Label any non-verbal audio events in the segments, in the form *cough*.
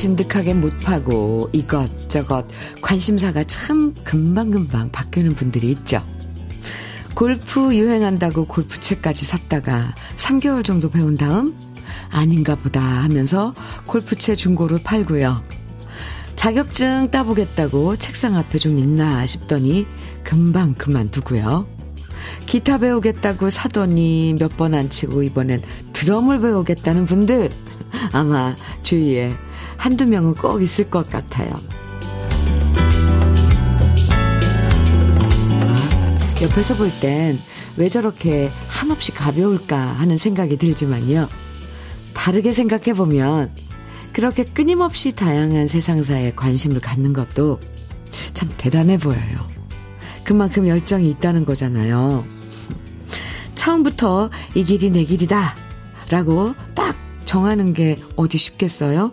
진득하게 못 파고 이것저것 관심사가 참 금방금방 바뀌는 분들이 있죠. 골프 유행한다고 골프채까지 샀다가 3개월 정도 배운 다음 아닌가 보다 하면서 골프채 중고로 팔고요. 자격증 따보겠다고 책상 앞에 좀 있나 싶더니 금방 그만두고요. 기타 배우겠다고 사더니 몇 번 안 치고 이번엔 드럼을 배우겠다는 분들 아마 주위에 한두 명은 꼭 있을 것 같아요. 옆에서 볼 땐 왜 저렇게 한없이 가벼울까 하는 생각이 들지만요. 다르게 생각해보면 그렇게 끊임없이 다양한 세상사에 관심을 갖는 것도 참 대단해 보여요. 그만큼 열정이 있다는 거잖아요. 처음부터 이 길이 내 길이다 라고 딱 정하는 게 어디 쉽겠어요?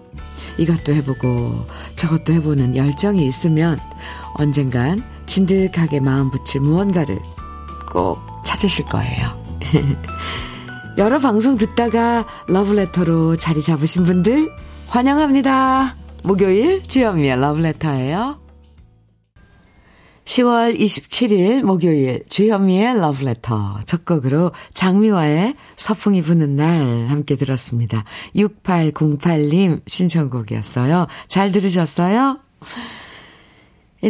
이것도 해보고 저것도 해보는 열정이 있으면 언젠간 진득하게 마음 붙일 무언가를 꼭 찾으실 거예요. *laughs* 여러 방송 듣다가 러브레터로 자리 잡으신 분들 환영합니다. 목요일 주현미의 러브레터예요. 10월 27일 목요일 주현미의 러브레터 첫 곡으로 장미화의 서풍이 부는 날 함께 들었습니다. 6808님 신청곡이었어요. 잘 들으셨어요?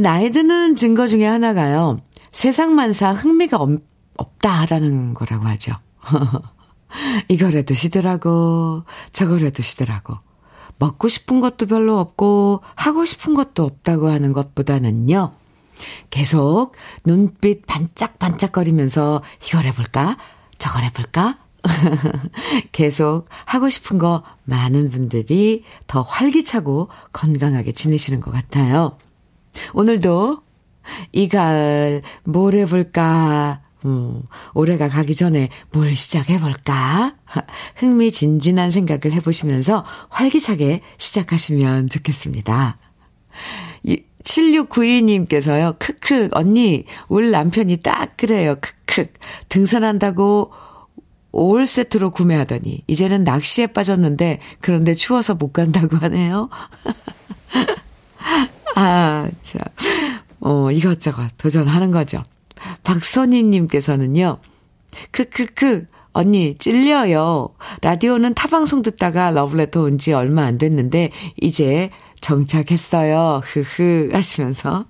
나이 드는 증거 중에 하나가요. 세상만사 흥미가 없, 없다라는 거라고 하죠. *laughs* 이거래도 시더라고 저거래도 시더라고 먹고 싶은 것도 별로 없고 하고 싶은 것도 없다고 하는 것보다는요. 계속 눈빛 반짝반짝거리면서 이걸 해볼까? 저걸 해볼까? *laughs* 계속 하고 싶은 거 많은 분들이 더 활기차고 건강하게 지내시는 것 같아요. 오늘도 이 가을 뭘 해볼까? 음, 올해가 가기 전에 뭘 시작해볼까? *laughs* 흥미진진한 생각을 해보시면서 활기차게 시작하시면 좋겠습니다. 7692님께서요, 크크, 언니, 우리 남편이 딱 그래요, 크크. 등산한다고 올 세트로 구매하더니, 이제는 낚시에 빠졌는데, 그런데 추워서 못 간다고 하네요. *laughs* 아, 자, 어, 이것저것 도전하는 거죠. 박선희님께서는요, 크크크, 언니, 찔려요. 라디오는 타방송 듣다가 러브레터 온 지 얼마 안 됐는데, 이제 정착했어요. 흐흐 하시면서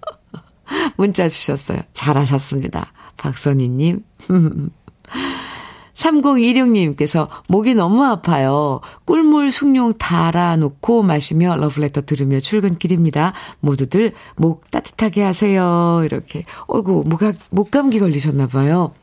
*laughs* 문자 주셨어요. 잘하셨습니다. 박선희님. *laughs* 3026님께서 목이 너무 아파요. 꿀물 숭늉 달아놓고 마시며 러브레터 들으며 출근길입니다. 모두들 목 따뜻하게 하세요. 이렇게. 어이구, 목, 목 감기 걸리셨나봐요.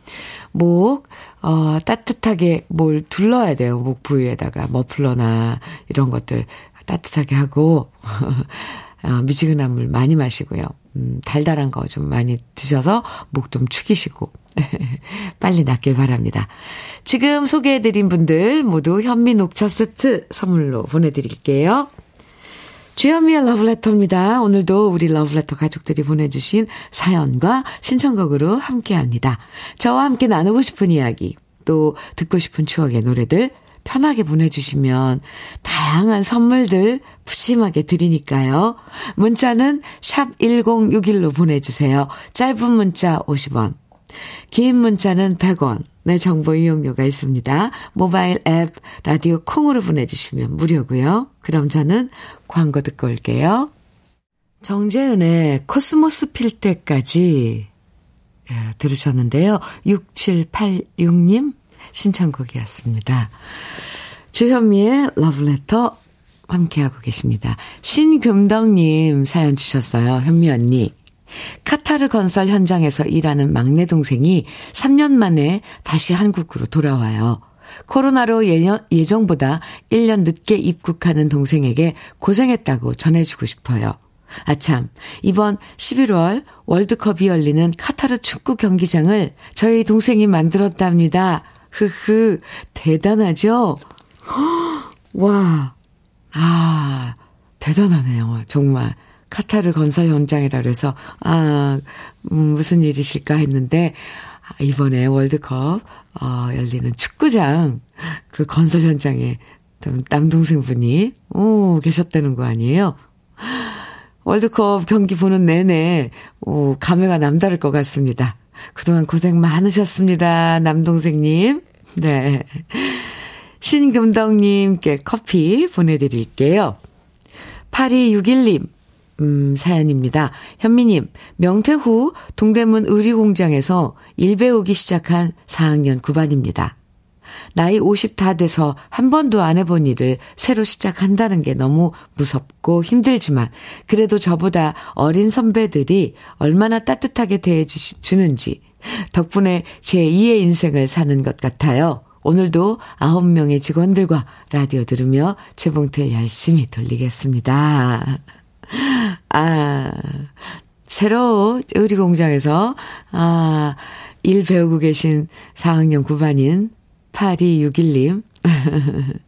목, 어, 따뜻하게 뭘 둘러야 돼요. 목 부위에다가 머플러나 이런 것들 따뜻하게 하고, *laughs* 어, 미지근한 물 많이 마시고요. 음, 달달한 거 좀 많이 드셔서 목 좀 축이시고, *laughs* 빨리 낫길 바랍니다. 지금 소개해드린 분들 모두 현미 녹차 세트 선물로 보내드릴게요. 주현미의 러브레터입니다. 오늘도 우리 러브레터 가족들이 보내주신 사연과 신청곡으로 함께 합니다. 저와 함께 나누고 싶은 이야기, 또 듣고 싶은 추억의 노래들, 편하게 보내주시면 다양한 선물들 푸짐하게 드리니까요. 문자는 샵 1061로 보내주세요. 짧은 문자 50원, 긴 문자는 100원. 내 정보 이용료가 있습니다. 모바일 앱 라디오 콩으로 보내주시면 무료고요. 그럼 저는 광고 듣고 올게요. 정재은의 코스모스 필 때까지 예, 들으셨는데요. 6786님 신청곡이었습니다. 주현미의 러브레터 함께하고 계십니다. 신금덕님 사연 주셨어요. 현미 언니. 카타르 건설 현장에서 일하는 막내 동생이 3년 만에 다시 한국으로 돌아와요. 코로나로 예정보다 1년 늦게 입국하는 동생에게 고생했다고 전해주고 싶어요. 아참, 이번 11월 월드컵이 열리는 카타르 축구 경기장을 저희 동생이 만들었답니다. 흐흐, 대단하죠? 와, 아, 대단하네요. 정말. 카타르 건설 현장이라 그래서, 아, 음, 무슨 일이실까 했는데, 아, 이번에 월드컵, 어, 열리는 축구장, 그 건설 현장에 남동생분이, 오, 계셨다는 거 아니에요? 월드컵 경기 보는 내내, 오, 감회가 남다를 것 같습니다. 그동안 고생 많으셨습니다. 남동생님. 네. 신금덕님께 커피 보내드릴게요. 8261님, 음, 사연입니다. 현미님, 명퇴 후 동대문 의류공장에서 일 배우기 시작한 4학년 9반입니다. 나이 50 다 돼서 한 번도 안 해본 일을 새로 시작한다는 게 너무 무섭고 힘들지만 그래도 저보다 어린 선배들이 얼마나 따뜻하게 대해주는지 덕분에 제 2의 인생을 사는 것 같아요. 오늘도 9명의 직원들과 라디오 들으며 재봉틀 열심히 돌리겠습니다. 아, 새로 의리 공장에서, 아, 일 배우고 계신 4학년 9반인 8261님. *laughs*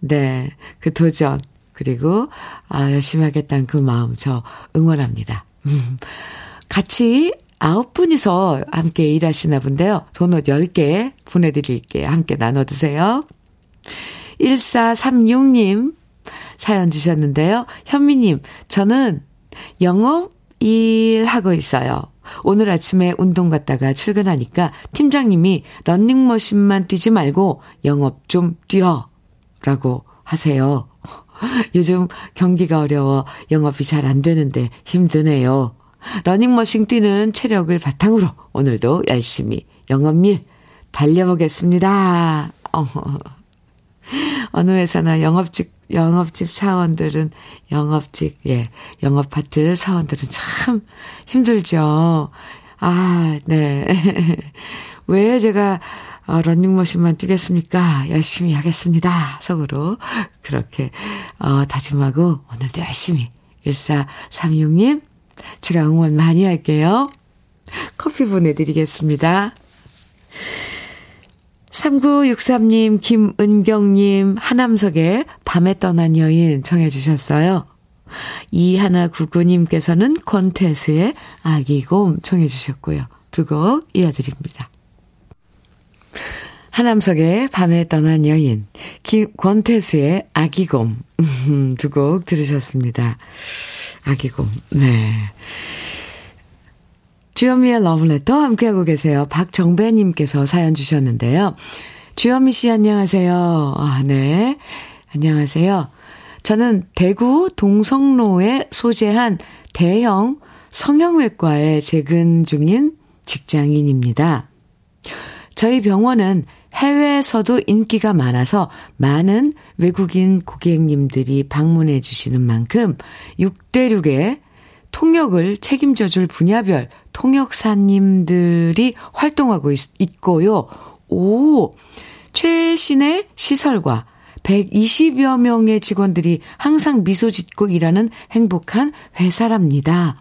네, 그 도전, 그리고, 아, 열심히 하겠다는 그 마음 저 응원합니다. *laughs* 같이 아홉 분이서 함께 일하시나 본데요. 도넛 10개 보내드릴게요. 함께 나눠 드세요. 1436님 사연 주셨는데요. 현미님, 저는 영업 일하고 있어요. 오늘 아침에 운동 갔다가 출근하니까 팀장님이 런닝머신만 뛰지 말고 영업 좀 뛰어. 라고 하세요. *laughs* 요즘 경기가 어려워 영업이 잘 안 되는데 힘드네요. 러닝머신 뛰는 체력을 바탕으로 오늘도 열심히 영업일 달려보겠습니다. *laughs* 어. 어느 회사나 영업직, 영업집 사원들은, 영업직, 예, 영업파트 사원들은 참 힘들죠. 아, 네. *laughs* 왜 제가 어, 런닝머신만 뛰겠습니까? 열심히 하겠습니다. 속으로. 그렇게, 어, 다짐하고, 오늘도 열심히. 1436님, 제가 응원 많이 할게요. 커피 보내드리겠습니다. 3963님, 김은경님, 하남석의 밤에 떠난 여인 청해주셨어요. 이하나구구님께서는 권태수의 아기곰 청해주셨고요. 두 곡 이어드립니다. 하남석의 밤에 떠난 여인, 김, 권태수의 아기곰 *laughs* 두 곡 들으셨습니다. 아기곰, 네. 주현미의 러브레터 함께하고 계세요. 박정배님께서 사연 주셨는데요. 주현미 씨 안녕하세요. 아, 네. 안녕하세요. 저는 대구 동성로에 소재한 대형 성형외과에 재근 중인 직장인입니다. 저희 병원은 해외에서도 인기가 많아서 많은 외국인 고객님들이 방문해 주시는 만큼 6대6의 통역을 책임져 줄 분야별 통역사님들이 활동하고 있, 있고요. 오, 최신의 시설과 120여 명의 직원들이 항상 미소 짓고 일하는 행복한 회사랍니다.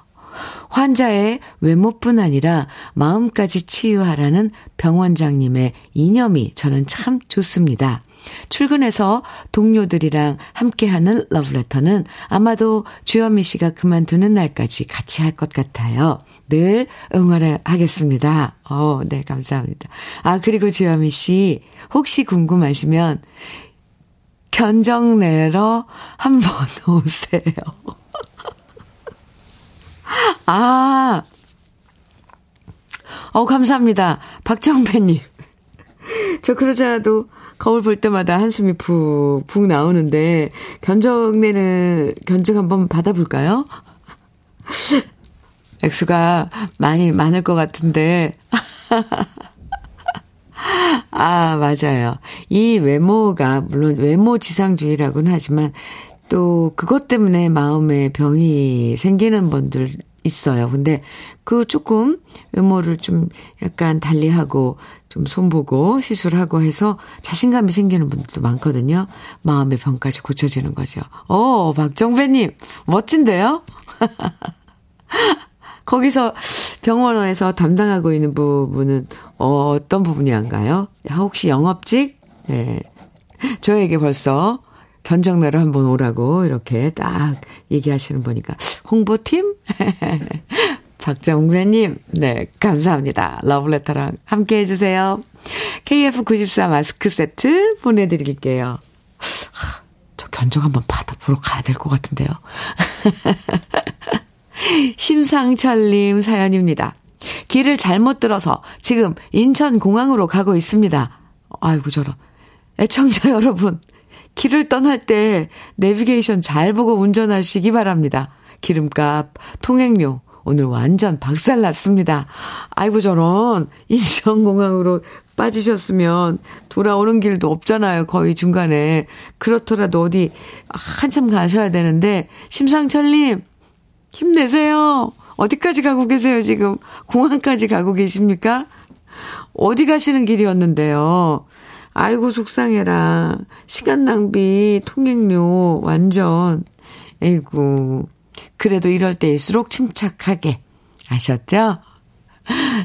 환자의 외모뿐 아니라 마음까지 치유하라는 병원장님의 이념이 저는 참 좋습니다. 출근해서 동료들이랑 함께하는 러브레터는 아마도 주현미 씨가 그만두는 날까지 같이 할 것 같아요. 늘 응원을 하겠습니다. 어, 네, 감사합니다. 아, 그리고 주현미 씨, 혹시 궁금하시면, 견적 내러 한번 *laughs* 오세요. 아, 어, 감사합니다. 박정배님. 저 그러지 않아도 거울 볼 때마다 한숨이 푹, 푹 나오는데, 견적 내는, 견적 한번 받아볼까요? *laughs* 액수가 많이 많을 것 같은데. *laughs* 아, 맞아요. 이 외모가, 물론 외모 지상주의라고는 하지만, 또 그것 때문에 마음에 병이 생기는 분들 있어요. 근데 그 조금 외모를 좀 약간 달리하고 좀 손보고 시술하고 해서 자신감이 생기는 분들도 많거든요. 마음의 병까지 고쳐지는 거죠. 오, 박정배님, 멋진데요? *laughs* 거기서 병원에서 담당하고 있는 부분은 어떤 부분이 한가요? 혹시 영업직? 네. 저에게 벌써 견적내로 한번 오라고 이렇게 딱 얘기하시는 보니까 홍보팀? *laughs* 박정배님, 네, 감사합니다. 러브레터랑 함께 해주세요. KF94 마스크 세트 보내드릴게요. 저 견적 한번 받아보러 가야 될 것 같은데요. *laughs* 심상철님 사연입니다. 길을 잘못 들어서 지금 인천공항으로 가고 있습니다. 아이고, 저런. 애청자 여러분, 길을 떠날 때 내비게이션 잘 보고 운전하시기 바랍니다. 기름값, 통행료, 오늘 완전 박살 났습니다. 아이고, 저런, 인천공항으로 빠지셨으면 돌아오는 길도 없잖아요. 거의 중간에. 그렇더라도 어디 한참 가셔야 되는데, 심상철님, 힘내세요. 어디까지 가고 계세요, 지금? 공항까지 가고 계십니까? 어디 가시는 길이었는데요. 아이고, 속상해라. 시간 낭비, 통행료, 완전. 에이구. 그래도 이럴 때일수록 침착하게. 아셨죠?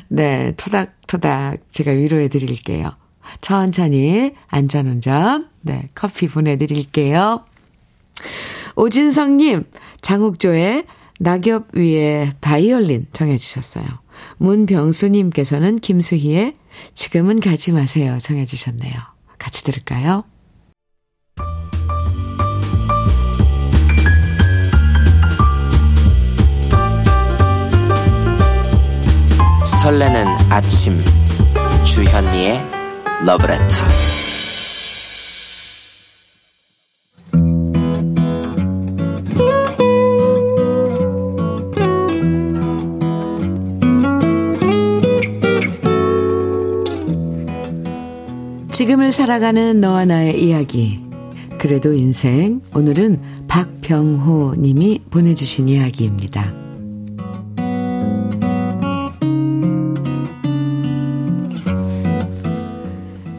네, 토닥토닥 제가 위로해 드릴게요. 천천히 안전운전. 네, 커피 보내드릴게요. 오진성님, 장욱조의 낙엽 위에 바이올린 정해주셨어요. 문병수님께서는 김수희의 지금은 가지 마세요 정해주셨네요. 같이 들을까요? 설레는 아침 주현미의 러브레터 지금을 살아가는 너와 나의 이야기. 그래도 인생. 오늘은 박병호 님이 보내주신 이야기입니다.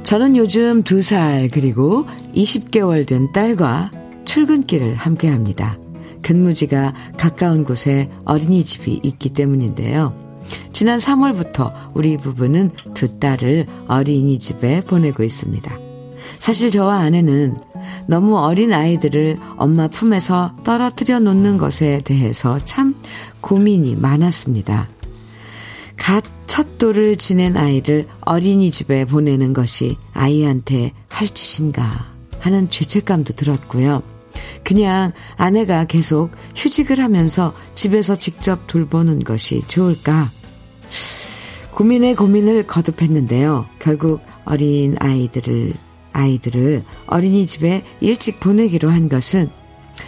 저는 요즘 2살 그리고 20개월 된 딸과 출근길을 함께 합니다. 근무지가 가까운 곳에 어린이집이 있기 때문인데요. 지난 3월부터 우리 부부는 두 딸을 어린이집에 보내고 있습니다. 사실 저와 아내는 너무 어린 아이들을 엄마 품에서 떨어뜨려 놓는 것에 대해서 참 고민이 많았습니다. 갓 첫 돌을 지낸 아이를 어린이집에 보내는 것이 아이한테 할 짓인가 하는 죄책감도 들었고요. 그냥 아내가 계속 휴직을 하면서 집에서 직접 돌보는 것이 좋을까 고민에 고민을 거듭했는데요. 결국 어린 아이들을, 아이들을 어린이집에 일찍 보내기로 한 것은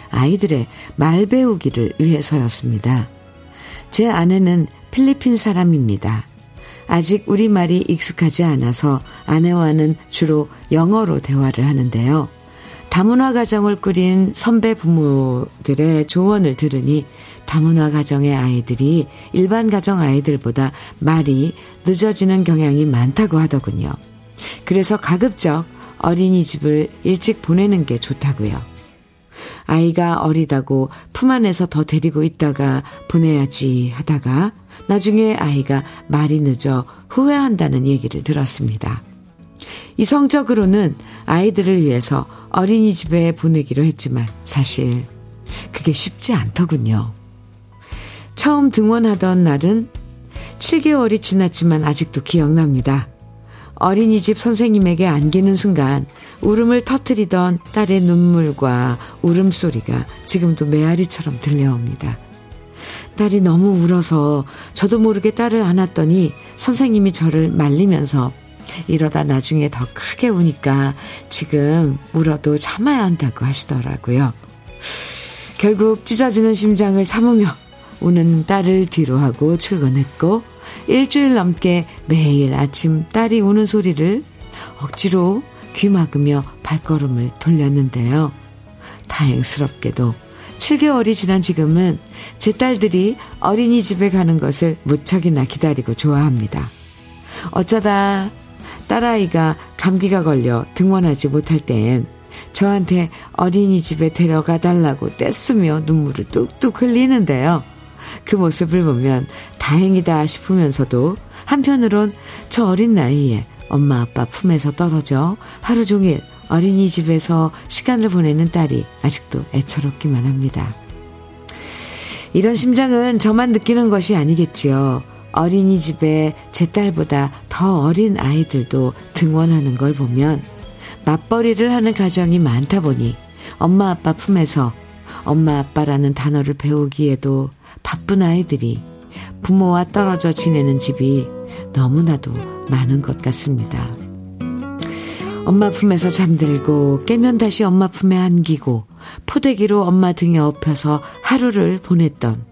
아이들의 말 배우기를 위해서였습니다. 제 아내는 필리핀 사람입니다. 아직 우리말이 익숙하지 않아서 아내와는 주로 영어로 대화를 하는데요. 다문화 가정을 꾸린 선배 부모들의 조언을 들으니 다문화 가정의 아이들이 일반 가정 아이들보다 말이 늦어지는 경향이 많다고 하더군요. 그래서 가급적 어린이집을 일찍 보내는 게 좋다고요. 아이가 어리다고 품 안에서 더 데리고 있다가 보내야지 하다가 나중에 아이가 말이 늦어 후회한다는 얘기를 들었습니다. 이성적으로는 아이들을 위해서 어린이집에 보내기로 했지만 사실 그게 쉽지 않더군요. 처음 등원하던 날은 7개월이 지났지만 아직도 기억납니다. 어린이집 선생님에게 안기는 순간 울음을 터트리던 딸의 눈물과 울음소리가 지금도 메아리처럼 들려옵니다. 딸이 너무 울어서 저도 모르게 딸을 안았더니 선생님이 저를 말리면서 이러다 나중에 더 크게 우니까 지금 울어도 참아야 한다고 하시더라고요. 결국 찢어지는 심장을 참으며 우는 딸을 뒤로 하고 출근했고 일주일 넘게 매일 아침 딸이 우는 소리를 억지로 귀 막으며 발걸음을 돌렸는데요. 다행스럽게도 7개월이 지난 지금은 제 딸들이 어린이집에 가는 것을 무척이나 기다리고 좋아합니다. 어쩌다 딸아이가 감기가 걸려 등원하지 못할 땐 저한테 어린이집에 데려가 달라고 떼쓰며 눈물을 뚝뚝 흘리는데요. 그 모습을 보면 다행이다 싶으면서도 한편으론 저 어린 나이에 엄마 아빠 품에서 떨어져 하루 종일 어린이집에서 시간을 보내는 딸이 아직도 애처롭기만 합니다. 이런 심장은 저만 느끼는 것이 아니겠지요. 어린이집에 제 딸보다 더 어린 아이들도 등원하는 걸 보면 맞벌이를 하는 가정이 많다 보니 엄마 아빠 품에서 엄마 아빠라는 단어를 배우기에도 바쁜 아이들이 부모와 떨어져 지내는 집이 너무나도 많은 것 같습니다. 엄마 품에서 잠들고 깨면 다시 엄마 품에 안기고 포대기로 엄마 등에 업혀서 하루를 보냈던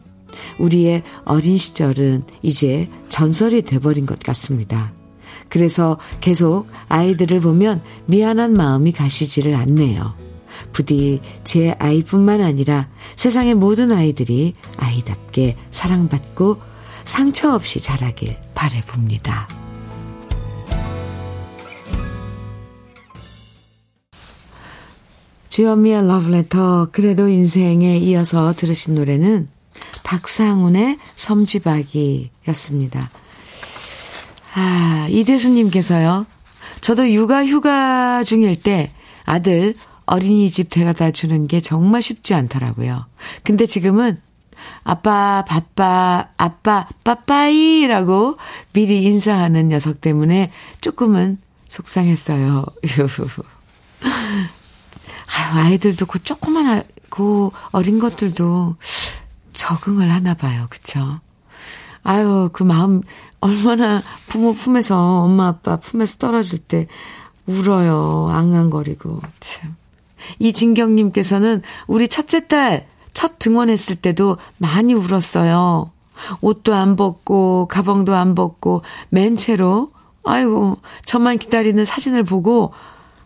우리의 어린 시절은 이제 전설이 돼버린 것 같습니다. 그래서 계속 아이들을 보면 미안한 마음이 가시지를 않네요. 부디 제 아이뿐만 아니라 세상의 모든 아이들이 아이답게 사랑받고 상처 없이 자라길 바래봅니다. 주현미의 러브레터 그래도 인생에 이어서 들으신 노래는 박상훈의 섬지박이였습니다. 아, 이대수님께서요. 저도 육아 휴가 중일 때 아들 어린이집 데려다 주는 게 정말 쉽지 않더라고요. 근데 지금은 아빠, 바빠, 아빠, 빠빠이라고 미리 인사하는 녀석 때문에 조금은 속상했어요. *laughs* 아유, 아이들도 그 조그만, 그 어린 것들도 적응을 하나 봐요. 그쵸? 아유, 그 마음, 얼마나 부모 품에서, 엄마, 아빠 품에서 떨어질 때 울어요. 앙앙거리고. 참. *laughs* 이진경님께서는 우리 첫째 딸 첫 등원했을 때도 많이 울었어요. 옷도 안 벗고, 가방도 안 벗고, 맨 채로, 아이고, 저만 기다리는 사진을 보고,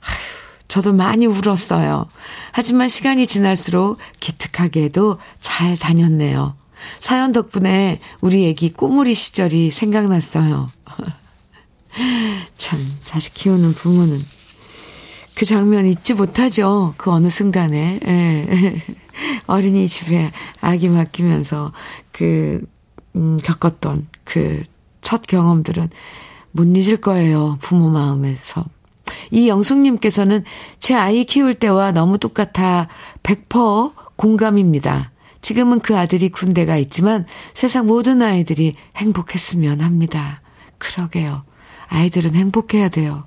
아휴, 저도 많이 울었어요. 하지만 시간이 지날수록 기특하게도 잘 다녔네요. 사연 덕분에 우리 애기 꼬물이 시절이 생각났어요. *laughs* 참, 자식 키우는 부모는 그 장면 잊지 못하죠. 그 어느 순간에. 예. *laughs* 어린이 집에 아기 맡기면서 그, 음, 겪었던 그 첫 경험들은 못 잊을 거예요. 부모 마음에서. 이 영숙님께서는 제 아이 키울 때와 너무 똑같아 100% 공감입니다. 지금은 그 아들이 군대가 있지만 세상 모든 아이들이 행복했으면 합니다. 그러게요. 아이들은 행복해야 돼요.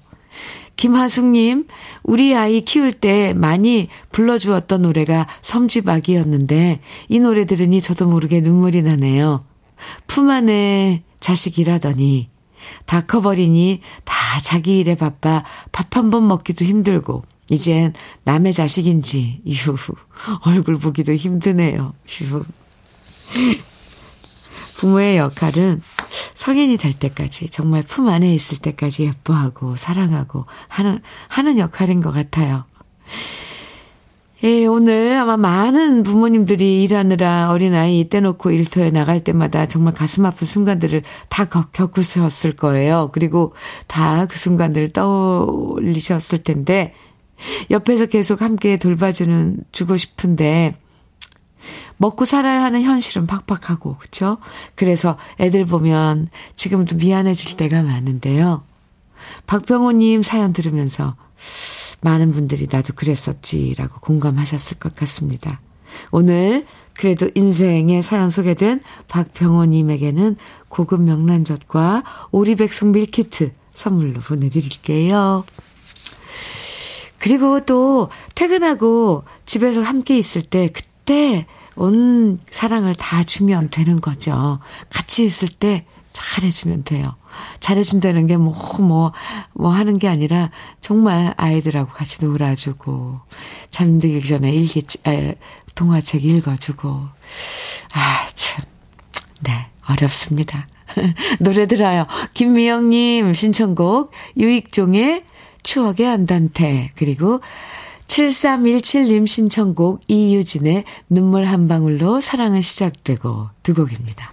김하숙님, 우리 아이 키울 때 많이 불러주었던 노래가 섬지박이었는데 이 노래 들으니 저도 모르게 눈물이 나네요. 품 안에 자식이라더니 다 커버리니 다 자기 일에 바빠 밥 한 번 먹기도 힘들고 이젠 남의 자식인지 유후 얼굴 보기도 힘드네요. 유후. 부모의 역할은 성인이 될 때까지 정말 품 안에 있을 때까지 예뻐하고 사랑하고 하는 하는 역할인 것 같아요. 예, 오늘 아마 많은 부모님들이 일하느라 어린아이 떼놓고 일터에 나갈 때마다 정말 가슴 아픈 순간들을 다 겪으셨을 거예요. 그리고 다 그 순간들을 떠올리셨을 텐데, 옆에서 계속 함께 돌봐주는, 주고 싶은데, 먹고 살아야 하는 현실은 팍팍하고, 그쵸? 그래서 애들 보면 지금도 미안해질 때가 많은데요. 박병호님 사연 들으면서 많은 분들이 나도 그랬었지라고 공감하셨을 것 같습니다. 오늘 그래도 인생에 사연 소개된 박병호님에게는 고급 명란젓과 오리백숙 밀키트 선물로 보내드릴게요. 그리고 또 퇴근하고 집에서 함께 있을 때 그때 온 사랑을 다 주면 되는 거죠. 같이 있을 때 잘해주면 돼요. 잘해준다는 게 뭐, 뭐, 뭐 하는 게 아니라 정말 아이들하고 같이 놀아주고, 잠들기 전에 일기, 에, 동화책 읽어주고, 아, 참. 네, 어렵습니다. *laughs* 노래 들어요. 김미영님 신청곡, 유익종의 추억의 안단테, 그리고 7317님 신청곡 이유진의 눈물 한 방울로 사랑은 시작되고 두 곡입니다.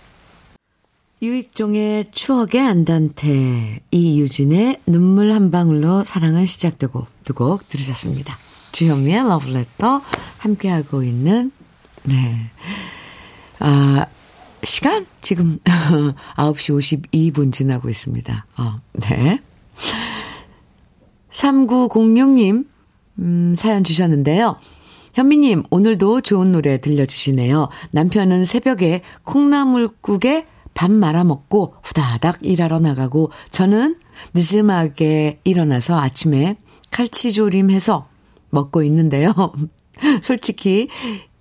유익종의 추억의 안단테, 이유진의 눈물 한 방울로 사랑은 시작되고 두 곡 들으셨습니다. 주현미의 러브레터 함께하고 있는, 네. 아, 시간? 지금 *laughs* 9시 52분 지나고 있습니다. 어, 네. 3906님, 음, 사연 주셨는데요. 현미님, 오늘도 좋은 노래 들려주시네요. 남편은 새벽에 콩나물국에 밥 말아 먹고 후다닥 일하러 나가고 저는 늦음하게 일어나서 아침에 칼치조림해서 먹고 있는데요. *laughs* 솔직히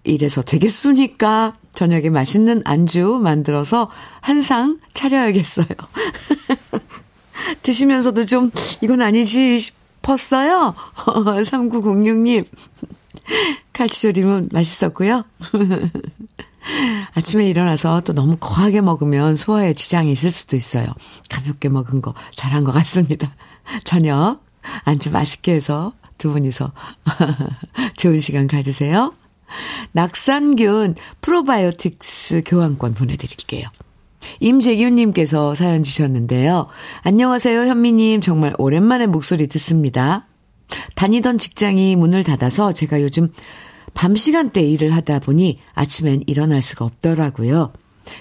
이래서 되겠습니까? 저녁에 맛있는 안주 만들어서 한 상 차려야겠어요. *laughs* 드시면서도 좀 이건 아니지 싶었어요. 3906님. *laughs* 칼치조림은 맛있었고요. *laughs* 아침에 일어나서 또 너무 거하게 먹으면 소화에 지장이 있을 수도 있어요. 가볍게 먹은 거 잘한 것 같습니다. *laughs* 저녁 안주 맛있게 해서 두 분이서 좋은 시간 가지세요. 낙산균 프로바이오틱스 교환권 보내드릴게요. 임재균님께서 사연 주셨는데요. 안녕하세요, 현미님. 정말 오랜만에 목소리 듣습니다. 다니던 직장이 문을 닫아서 제가 요즘 밤 시간대 일을 하다 보니 아침엔 일어날 수가 없더라고요.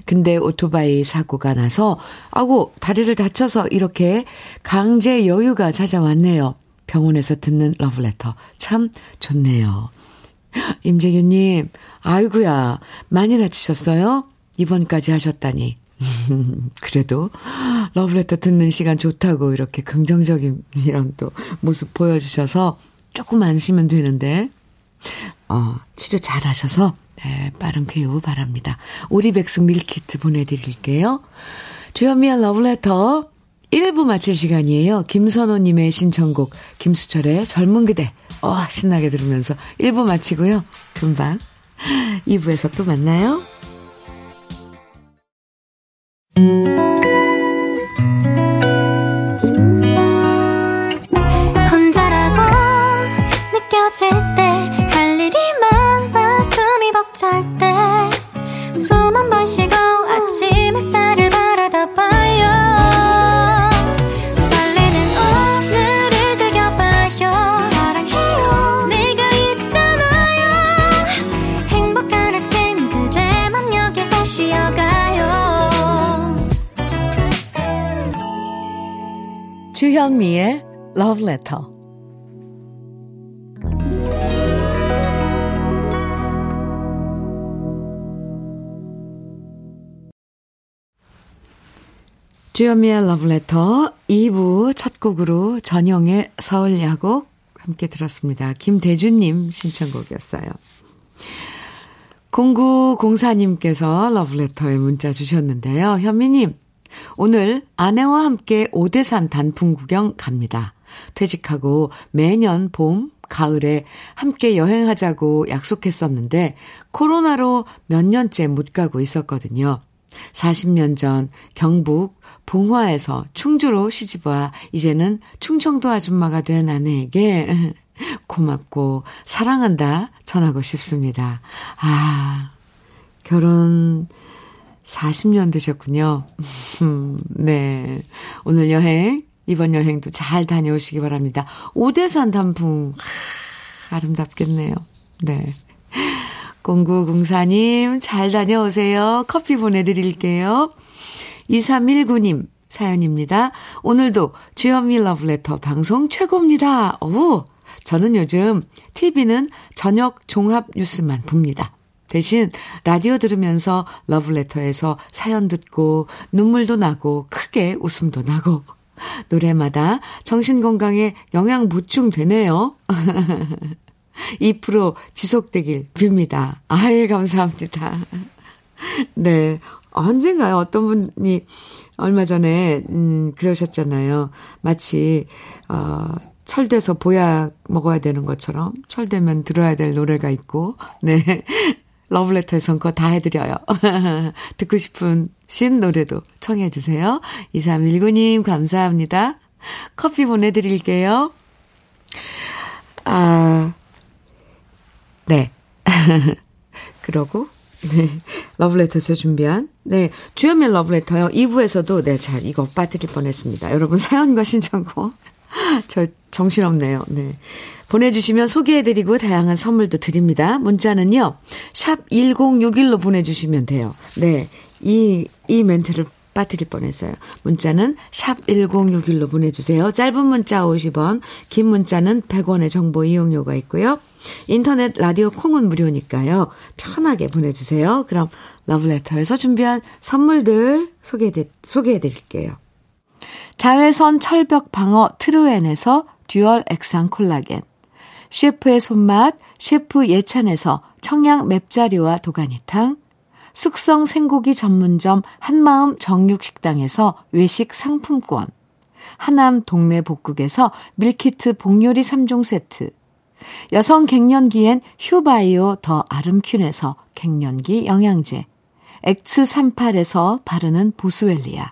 근데 오토바이 사고가 나서, 아고, 다리를 다쳐서 이렇게 강제 여유가 찾아왔네요. 병원에서 듣는 러브레터. 참 좋네요. 임재균님, 아이구야, 많이 다치셨어요? 입원까지 하셨다니. *laughs* 그래도 러브레터 듣는 시간 좋다고 이렇게 긍정적인 이런 또 모습 보여주셔서 조금 안심은 되는데 어, 치료 잘 하셔서, 네, 빠른 쾌유 바랍니다. 오리백숙 밀키트 보내드릴게요. 주현미의 러브레터 1부 마칠 시간이에요. 김선호님의 신청곡, 김수철의 젊은 그대. 어, 신나게 들으면서 1부 마치고요. 금방 *laughs* 2부에서 또 만나요. 주현미의 Love Letter 주현미의 러브레터 2부 첫 곡으로 전영의 서울 야곡 함께 들었습니다. 김대준님 신청곡이었어요. 0904님께서 러브레터에 문자 주셨는데요. 현미님, 오늘 아내와 함께 오대산 단풍 구경 갑니다. 퇴직하고 매년 봄, 가을에 함께 여행하자고 약속했었는데 코로나로 몇 년째 못 가고 있었거든요. 40년 전 경북 봉화에서 충주로 시집와 이제는 충청도 아줌마가 된 아내에게 *laughs* 고맙고 사랑한다 전하고 싶습니다. 아, 결혼 40년 되셨군요. *laughs* 네. 오늘 여행, 이번 여행도 잘 다녀오시기 바랍니다. 오대산 단풍, 아름답겠네요. 네. 0904님, 잘 다녀오세요. 커피 보내드릴게요. 2319님, 사연입니다. 오늘도 주현미 러브레터 방송 최고입니다. 오, 저는 요즘 TV는 저녁 종합 뉴스만 봅니다. 대신 라디오 들으면서 러브레터에서 사연 듣고 눈물도 나고 크게 웃음도 나고 노래마다 정신건강에 영향 보충되네요. 2% *laughs* 지속되길 빕니다. 아예 감사합니다. 네. 언젠가요? 어떤 분이 얼마 전에, 음, 그러셨잖아요. 마치, 어, 철돼서 보약 먹어야 되는 것처럼 철되면 들어야 될 노래가 있고, 네. 러브레터에선 그거 다 해드려요. *laughs* 듣고 싶은 신 노래도 청해주세요. 2319님, 감사합니다. 커피 보내드릴게요. 아, 네. *laughs* 그러고, 네. 러브레터에서 준비한, 네. 주연미의 러브레터요. 2부에서도, 네, 잘, 이거 빠뜨릴 뻔 했습니다. 여러분 사연과 신청곡. 저 정신없네요. 네. 보내주시면 소개해드리고 다양한 선물도 드립니다. 문자는요, 샵 1061로 보내주시면 돼요. 네. 이, 이 멘트를 빠뜨릴 뻔했어요. 문자는 샵 1061로 보내주세요. 짧은 문자 50원, 긴 문자는 100원의 정보 이용료가 있고요. 인터넷 라디오 콩은 무료니까요. 편하게 보내주세요. 그럼 러브레터에서 준비한 선물들 소개해, 소개해 드릴게요. 자외선 철벽 방어 트루엔에서 dual 액상 콜라겐 셰프의 손맛, 셰프 예찬에서 청양 맵자리와 도가니탕, 숙성 생고기 전문점 한마음 정육식당에서 외식 상품권, 하남 동네 복국에서 밀키트 복요리 3종 세트, 여성 갱년기엔 휴바이오 더 아름퀸에서 갱년기 영양제, X38에서 바르는 보스웰리아,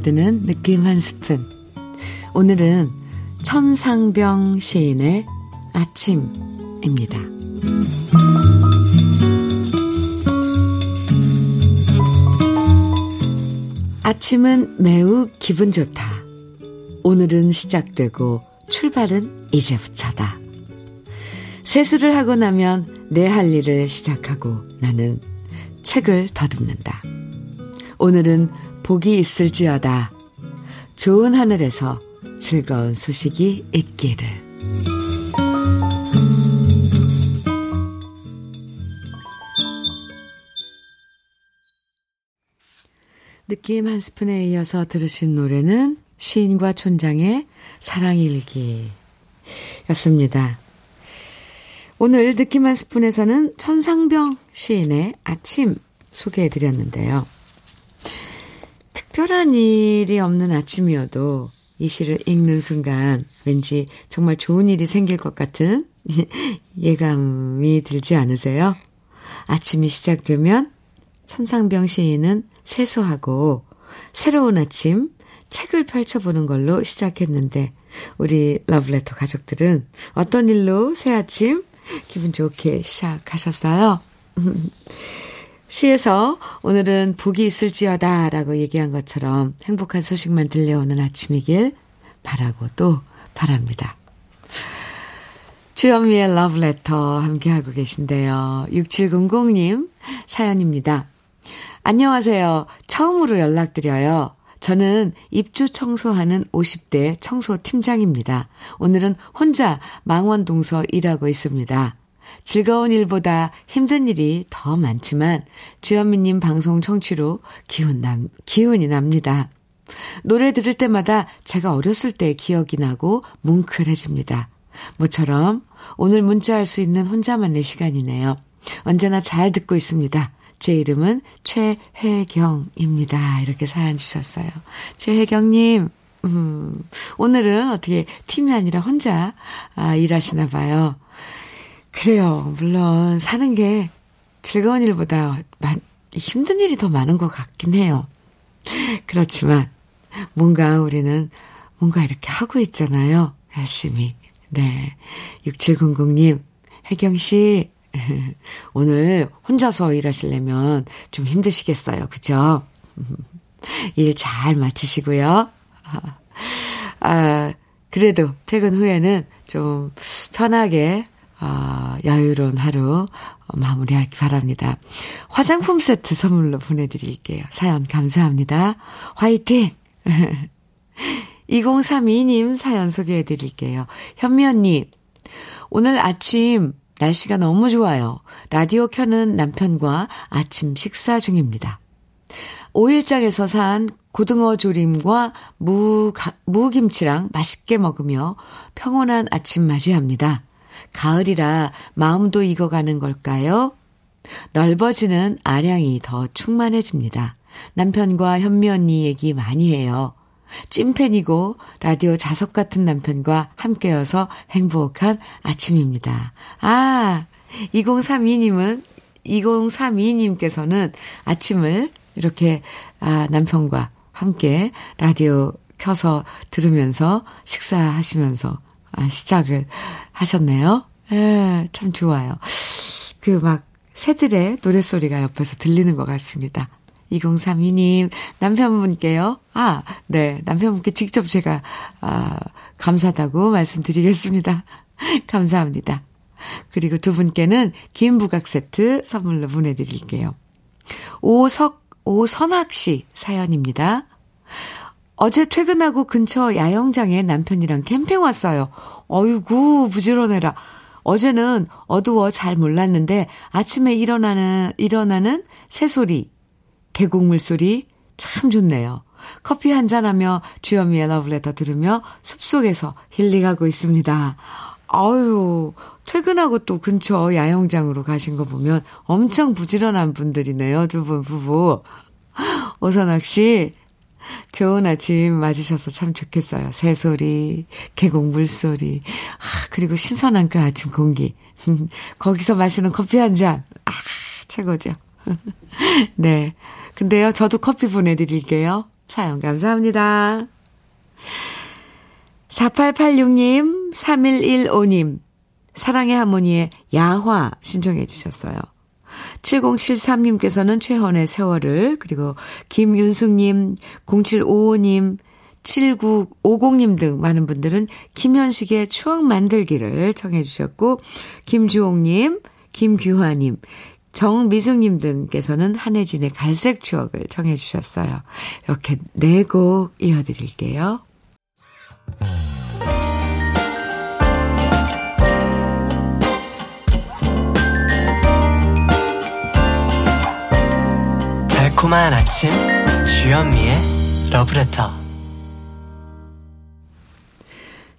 스며드는 느낌 한 스푼. 오늘은 천상병 시인의 아침입니다. 아침은 매우 기분 좋다. 오늘은 시작되고 출발은 이제부터다. 세수를 하고 나면 내 할 일을 시작하고 나는 책을 더듬는다. 오늘은 복이 있을지어다. 좋은 하늘에서 즐거운 소식이 있기를. 느낌 한 스푼에 이어서 들으신 노래는 시인과 촌장의 사랑일기 였습니다. 오늘 느낌 한 스푼에서는 천상병 시인의 아침 소개해 드렸는데요. 특별한 일이 없는 아침이어도 이 시를 읽는 순간 왠지 정말 좋은 일이 생길 것 같은 *laughs* 예감이 들지 않으세요? 아침이 시작되면 천상병 시인은 세수하고 새로운 아침 책을 펼쳐보는 걸로 시작했는데 우리 러브레터 가족들은 어떤 일로 새 아침 기분 좋게 시작하셨어요? *laughs* 시에서 오늘은 복이 있을지어다 라고 얘기한 것처럼 행복한 소식만 들려오는 아침이길 바라고 또 바랍니다. 주현미의 러브레터 함께하고 계신데요. 6700님 사연입니다. 안녕하세요. 처음으로 연락드려요. 저는 입주 청소하는 50대 청소 팀장입니다. 오늘은 혼자 망원동서 일하고 있습니다. 즐거운 일보다 힘든 일이 더 많지만 주현미님 방송 청취로 기운 남, 기운이 납니다. 노래 들을 때마다 제가 어렸을 때 기억이 나고 뭉클해집니다. 모처럼 오늘 문자할 수 있는 혼자만의 시간이네요. 언제나 잘 듣고 있습니다. 제 이름은 최혜경입니다. 이렇게 사연 주셨어요. 최혜경님, 음, 오늘은 어떻게 팀이 아니라 혼자 아, 일하시나 봐요. 그래요. 물론 사는 게 즐거운 일보다 힘든 일이 더 많은 것 같긴 해요. 그렇지만 뭔가 우리는 뭔가 이렇게 하고 있잖아요. 열심히. 네. 6700님, 혜경 씨, *laughs* 오늘 혼자서 일하시려면 좀 힘드시겠어요. 그죠? *laughs* 일 잘 마치시고요. *laughs* 아, 그래도 퇴근 후에는 좀 편하게, 아, 여유로운 하루 마무리하기 바랍니다. 화장품 세트 선물로 보내드릴게요. 사연 감사합니다. 화이팅! *laughs* 2032님 사연 소개해 드릴게요. 현미 언니, 오늘 아침 날씨가 너무 좋아요. 라디오 켜는 남편과 아침 식사 중입니다. 5일장에서 산 고등어 조림과 무, 무김치랑 맛있게 먹으며 평온한 아침 맞이합니다. 가을이라 마음도 익어가는 걸까요? 넓어지는 아량이 더 충만해집니다. 남편과 현미 언니 얘기 많이 해요. 찐팬이고 라디오 자석 같은 남편과 함께여서 행복한 아침입니다. 아, 2032님은 2032님께서는 아침을 이렇게 아, 남편과 함께 라디오 켜서 들으면서 식사하시면서 아, 시작을 하셨네요. 예, 참 좋아요. 그 막 새들의 노랫소리가 옆에서 들리는 것 같습니다. 2032님, 남편분께요. 아, 네. 남편분께 직접 제가, 아, 감사하다고 말씀드리겠습니다. *laughs* 감사합니다. 그리고 두 분께는 김부각 세트 선물로 보내드릴게요. 오석, 오선학 씨 사연입니다. 어제 퇴근하고 근처 야영장에 남편이랑 캠핑 왔어요. 어이구, 부지런해라. 어제는 어두워 잘 몰랐는데 아침에 일어나는, 일어나는 새소리, 계곡물 소리 참 좋네요. 커피 한잔하며 주현미의 러브레터 들으며 숲속에서 힐링하고 있습니다. 아유, 퇴근하고 또 근처 야영장으로 가신 거 보면 엄청 부지런한 분들이네요. 두 분 부부. *laughs* 오선학 씨, 좋은 아침 맞으셔서 참 좋겠어요. 새소리, 계곡 물 소리, 아, 그리고 신선한 그 아침 공기. *laughs* 거기서 마시는 커피 한 잔. 아, 최고죠. *laughs* 네. 근데요, 저도 커피 보내드릴게요. 사연 감사합니다. 4886님, 3115님, 사랑의 하모니의 야화 신청해 주셨어요. 7073님께서는 최헌의 세월을, 그리고 김윤숙님, 0755님, 7950님 등 많은 분들은 김현식의 추억 만들기를 청해 주셨고, 김주홍님, 김규화님, 정미숙님 등께서는 한혜진의 갈색 추억을 청해 주셨어요. 이렇게 네 곡 이어드릴게요. 달콤한 아침 주현미의 러브레터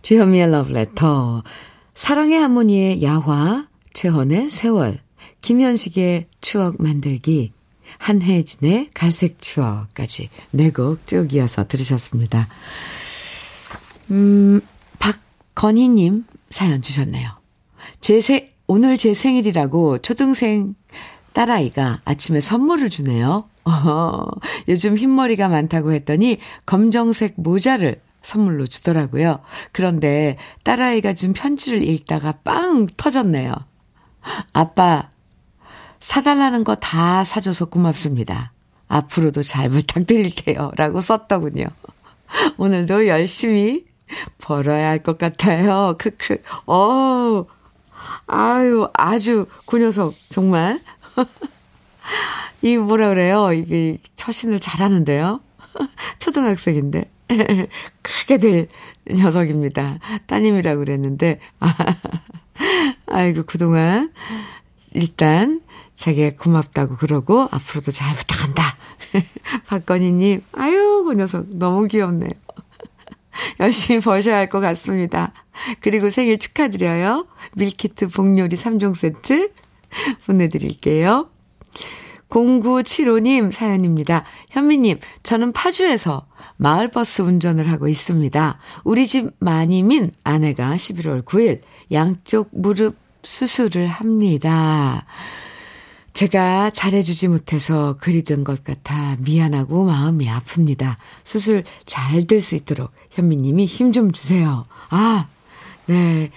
주현미의 러브레터 사랑의 하모니의 야화 최헌의 세월 김현식의 추억 만들기, 한혜진의 갈색 추억까지 네 곡 쭉 이어서 들으셨습니다. 음, 박건희님 사연 주셨네요. 제 세, 오늘 제 생일이라고 초등생 딸아이가 아침에 선물을 주네요. 어, 요즘 흰머리가 많다고 했더니 검정색 모자를 선물로 주더라고요. 그런데 딸아이가 준 편지를 읽다가 빵 터졌네요. 아빠, 사달라는 거 다 사줘서 고맙습니다. 앞으로도 잘 부탁드릴게요. 라고 썼더군요. 오늘도 열심히 벌어야 할 것 같아요. 크크. 어, 아유, 아주 그 녀석, 정말. 이 뭐라 그래요? 이게 처신을 잘하는데요. *laughs* 초등학생인데. *laughs* 크게 될 녀석입니다. 따님이라고 그랬는데. *laughs* 아이고, 그동안 일단 자기가 고맙다고 그러고 앞으로도 잘 부탁한다. 박건희님, 아유, 그 녀석 너무 귀엽네요. 열심히 버셔야 할 것 같습니다. 그리고 생일 축하드려요. 밀키트 복요리 3종 세트 보내드릴게요. 0975님 사연입니다. 현미님, 저는 파주에서 마을버스 운전을 하고 있습니다. 우리 집 마님인 아내가 11월 9일 양쪽 무릎 수술을 합니다. 제가 잘해주지 못해서 그리 된 것 같아 미안하고 마음이 아픕니다. 수술 잘 될 수 있도록 현미님이 힘 좀 주세요. 아, 네.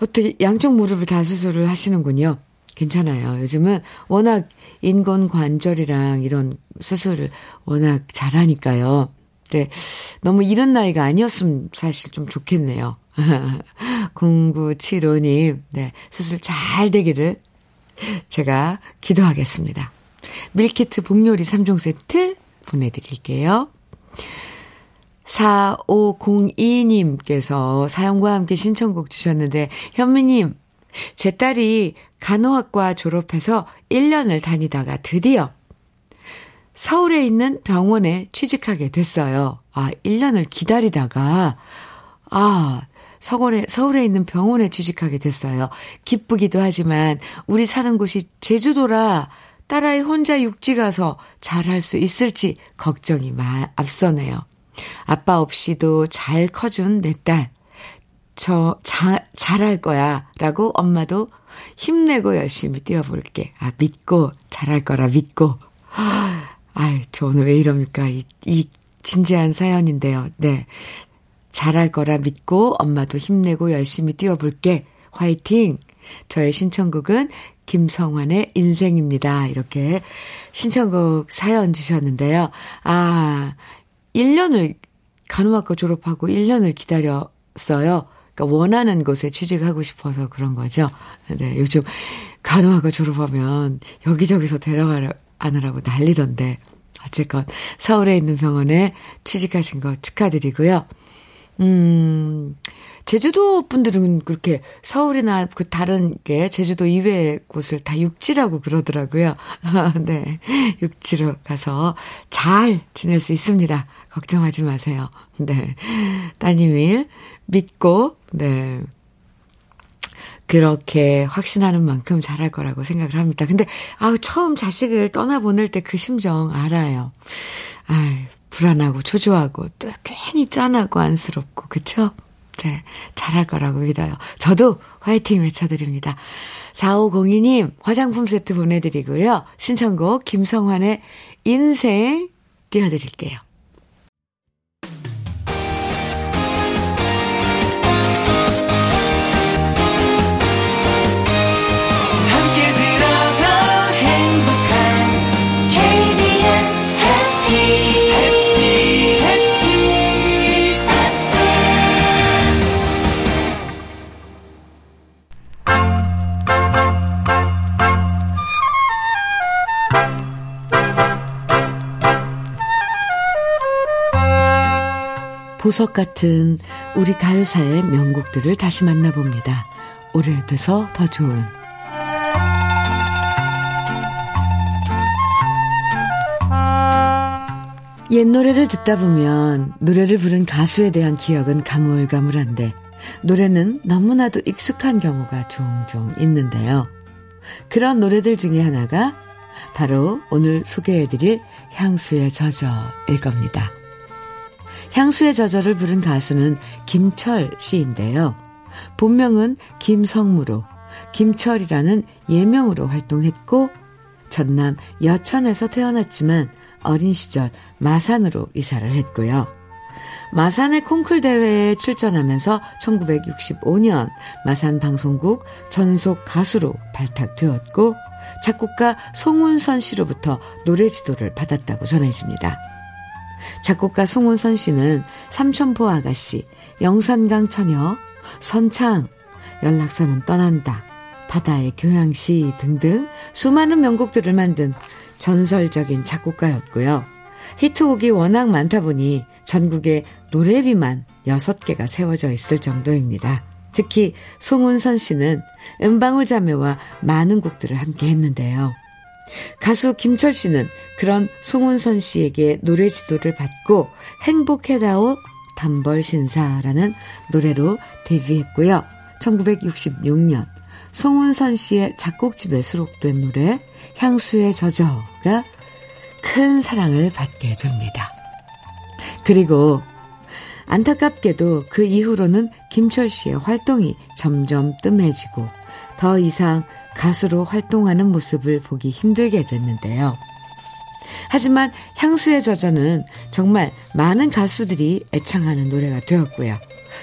어떻게 양쪽 무릎을 다 수술을 하시는군요. 괜찮아요. 요즘은 워낙 인건 관절이랑 이런 수술을 워낙 잘하니까요. 네. 너무 이런 나이가 아니었으면 사실 좀 좋겠네요. *laughs* 0975님, 네. 수술 잘 되기를 제가 기도하겠습니다. 밀키트 복요리 3종 세트 보내드릴게요. 4502님께서 사연과 함께 신청곡 주셨는데, 현미님, 제 딸이 간호학과 졸업해서 1년을 다니다가 드디어 서울에 있는 병원에 취직하게 됐어요. 아, 1년을 기다리다가, 아, 서울에, 서울에 있는 병원에 취직하게 됐어요. 기쁘기도 하지만, 우리 사는 곳이 제주도라 딸아이 혼자 육지 가서 잘할 수 있을지 걱정이 마, 앞서네요. 아빠 없이도 잘 커준 내 딸. 저, 자, 잘할 거야. 라고 엄마도 힘내고 열심히 뛰어볼게. 아, 믿고, 잘할 거라 믿고. 아유, 저 오늘 왜 이럽니까? 이, 이 진지한 사연인데요. 네. 잘할 거라 믿고 엄마도 힘내고 열심히 뛰어볼게. 화이팅! 저의 신청곡은 김성환의 인생입니다. 이렇게 신청곡 사연 주셨는데요. 아, 1년을 간호학과 졸업하고 1년을 기다렸어요. 그러니까 원하는 곳에 취직하고 싶어서 그런 거죠. 네, 요즘 간호학과 졸업하면 여기저기서 데려가느라고 난리던데. 어쨌건 서울에 있는 병원에 취직하신 거 축하드리고요. 음, 제주도 분들은 그렇게 서울이나 그 다른 게 제주도 이외의 곳을 다 육지라고 그러더라고요. *laughs* 네. 육지로 가서 잘 지낼 수 있습니다. 걱정하지 마세요. 네. 따님일 믿고, 네. 그렇게 확신하는 만큼 잘할 거라고 생각을 합니다. 근데, 아우, 처음 자식을 떠나보낼 때 그 심정 알아요. 아이, 불안하고 초조하고 또 괜히 짠하고 안쓰럽고, 그쵸? 네, 잘할 거라고 믿어요. 저도 화이팅 외쳐드립니다. 4502님, 화장품 세트 보내드리고요. 신청곡 김성환의 인생 띄워드릴게요. 보석 같은 우리 가요사의 명곡들을 다시 만나봅니다. 오래돼서 더 좋은 옛 노래를 듣다 보면 노래를 부른 가수에 대한 기억은 가물가물한데 노래는 너무나도 익숙한 경우가 종종 있는데요. 그런 노래들 중에 하나가 바로 오늘 소개해드릴 향수의 저저일 겁니다. 향수의 저절을 부른 가수는 김철 씨인데요. 본명은 김성무로 김철이라는 예명으로 활동했고 전남 여천에서 태어났지만 어린 시절 마산으로 이사를 했고요. 마산의 콩쿨 대회에 출전하면서 1965년 마산 방송국 전속 가수로 발탁되었고 작곡가 송은선 씨로부터 노래 지도를 받았다고 전해집니다. 작곡가 송은선 씨는 삼천포 아가씨, 영산강 처녀, 선창, 연락선은 떠난다, 바다의 교양시 등등 수많은 명곡들을 만든 전설적인 작곡가였고요. 히트곡이 워낙 많다 보니 전국에 노래비만 6개가 세워져 있을 정도입니다. 특히 송은선 씨는 은방울 자매와 많은 곡들을 함께 했는데요. 가수 김철 씨는 그런 송은선 씨에게 노래 지도를 받고 행복해다오 단벌 신사라는 노래로 데뷔했고요. 1966년 송은선 씨의 작곡집에 수록된 노래 향수의 저저가 큰 사랑을 받게 됩니다. 그리고 안타깝게도 그 이후로는 김철 씨의 활동이 점점 뜸해지고 더 이상 가수로 활동하는 모습을 보기 힘들게 됐는데요. 하지만 향수의 저저는 정말 많은 가수들이 애창하는 노래가 되었고요.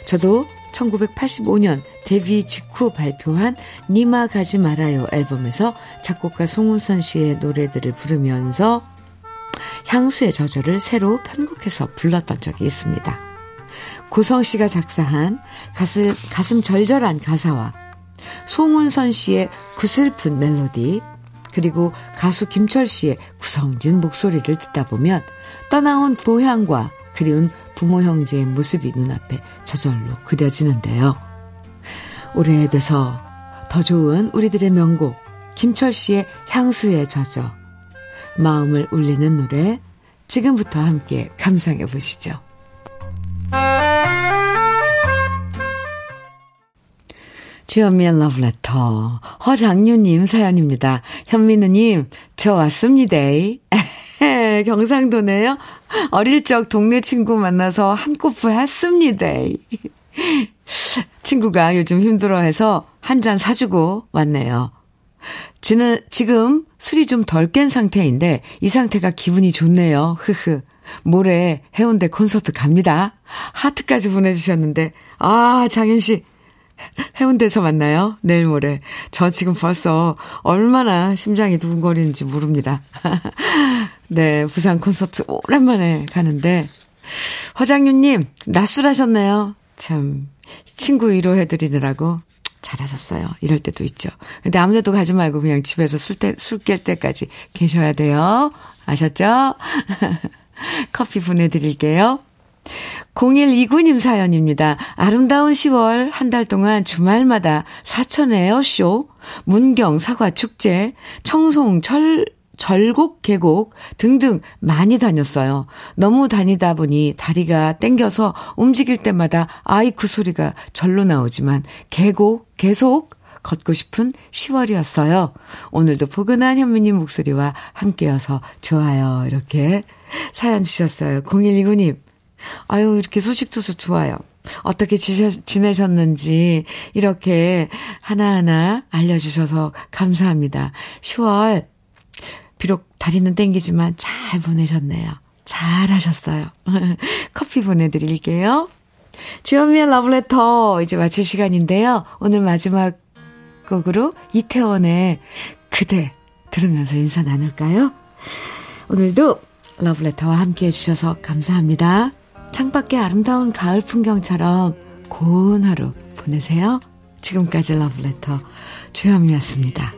저도 1985년 데뷔 직후 발표한 니마 가지 말아요 앨범에서 작곡가 송은선 씨의 노래들을 부르면서 향수의 저저를 새로 편곡해서 불렀던 적이 있습니다. 고성 씨가 작사한 가슴, 가슴 절절한 가사와 송은선 씨의 구슬픈 멜로디, 그리고 가수 김철 씨의 구성진 목소리를 듣다 보면 떠나온 고향과 그리운 부모 형제의 모습이 눈앞에 저절로 그려지는데요. 오래돼서 더 좋은 우리들의 명곡 김철 씨의 향수에 젖어 마음을 울리는 노래 지금부터 함께 감상해 보시죠. 주현미의 러브레터 허장유님 사연입니다. 현민우님 저 왔습니다. 경상도네요. 어릴 적 동네 친구 만나서 한꺼풀 했습니다. *laughs* 친구가 요즘 힘들어해서 한 잔 사주고 왔네요. 지는 지금 술이 좀 덜 깬 상태인데 이 상태가 기분이 좋네요. 흐흐. 모레 해운대 콘서트 갑니다. 하트까지 보내주셨는데 아 장현 씨 해운대에서 만나요. 내일 모레. 저 지금 벌써 얼마나 심장이 두근거리는지 모릅니다. *laughs* 네, 부산 콘서트 오랜만에 가는데 허장윤님 낮술하셨네요. 참 친구 위로해드리느라고 잘하셨어요. 이럴 때도 있죠. 근데 아무데도 가지 말고 그냥 집에서 술 때, 술 깰 때까지 계셔야 돼요. 아셨죠? *laughs* 커피 보내드릴게요. 0129님 사연입니다. 아름다운 10월 한 달 동안 주말마다 사천 에어쇼, 문경 사과축제, 청송 철, 절곡 계곡 등등 많이 다녔어요. 너무 다니다 보니 다리가 땡겨서 움직일 때마다 아이쿠 소리가 절로 나오지만 계곡 계속 걷고 싶은 10월이었어요. 오늘도 포근한 현미님 목소리와 함께여서 좋아요. 이렇게 사연 주셨어요. 0129님. 아유, 이렇게 소식 줘서 좋아요. 어떻게 지내셨는지 이렇게 하나하나 알려주셔서 감사합니다. 10월, 비록 다리는 땡기지만 잘 보내셨네요. 잘 하셨어요. *laughs* 커피 보내드릴게요. 주현미의 러브레터 이제 마칠 시간인데요. 오늘 마지막 곡으로 이태원의 그대 들으면서 인사 나눌까요? 오늘도 러브레터와 함께 해주셔서 감사합니다. 창밖의 아름다운 가을 풍경처럼 고운 하루 보내세요. 지금까지 러브레터 주현미였습니다.